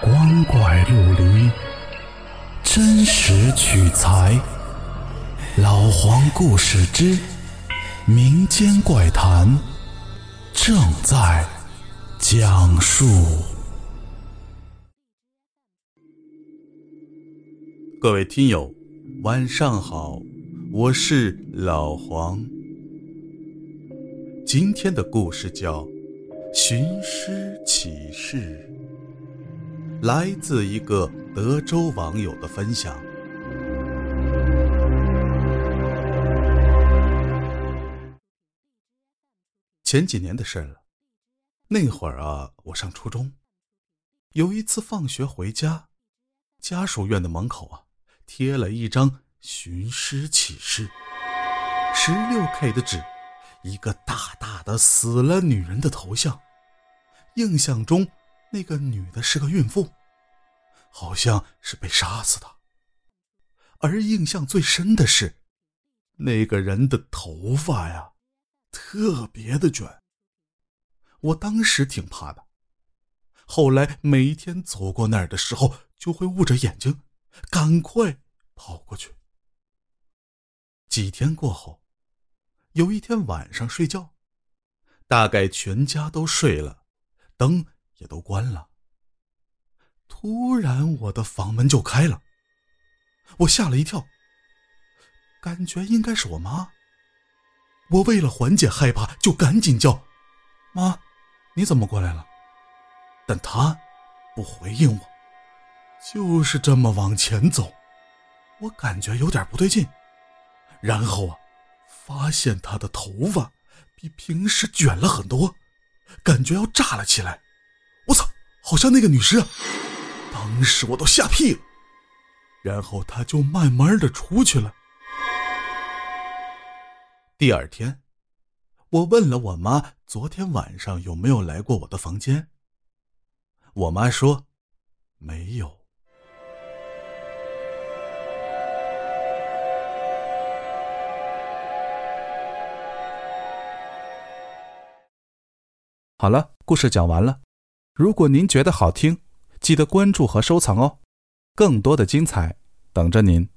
光怪陆离，真实取材。老黄故事之民间怪谈正在讲述。各位听友，晚上好，我是老黄。今天的故事叫《寻尸启事》，来自一个德州网友的分享。前几年的事了，那会儿啊，我上初中，有一次放学回家，家属院的门口啊，贴了一张寻尸启事，十六 K 的纸，一个大大的死了女人的头像，印象中那个女的是个孕妇，好像是被杀死的，而印象最深的是，那个人的头发呀。特别的卷，我当时挺怕的。后来每一天走过那儿的时候，就会捂着眼睛，赶快跑过去。几天过后，有一天晚上睡觉，大概全家都睡了，灯也都关了。突然，我的房门就开了，我吓了一跳，感觉应该是我妈。我为了缓解害怕，就赶紧叫：“妈，你怎么过来了？”但她不回应我，就是这么往前走。我感觉有点不对劲，然后啊，发现她的头发比平时卷了很多，感觉要炸了起来。我操，好像那个女尸！啊当时我都吓屁了。然后他就慢慢的出去了。第二天，我问了我妈昨天晚上有没有来过我的房间。我妈说没有。好了，故事讲完了。如果您觉得好听，记得关注和收藏哦，更多的精彩等着您。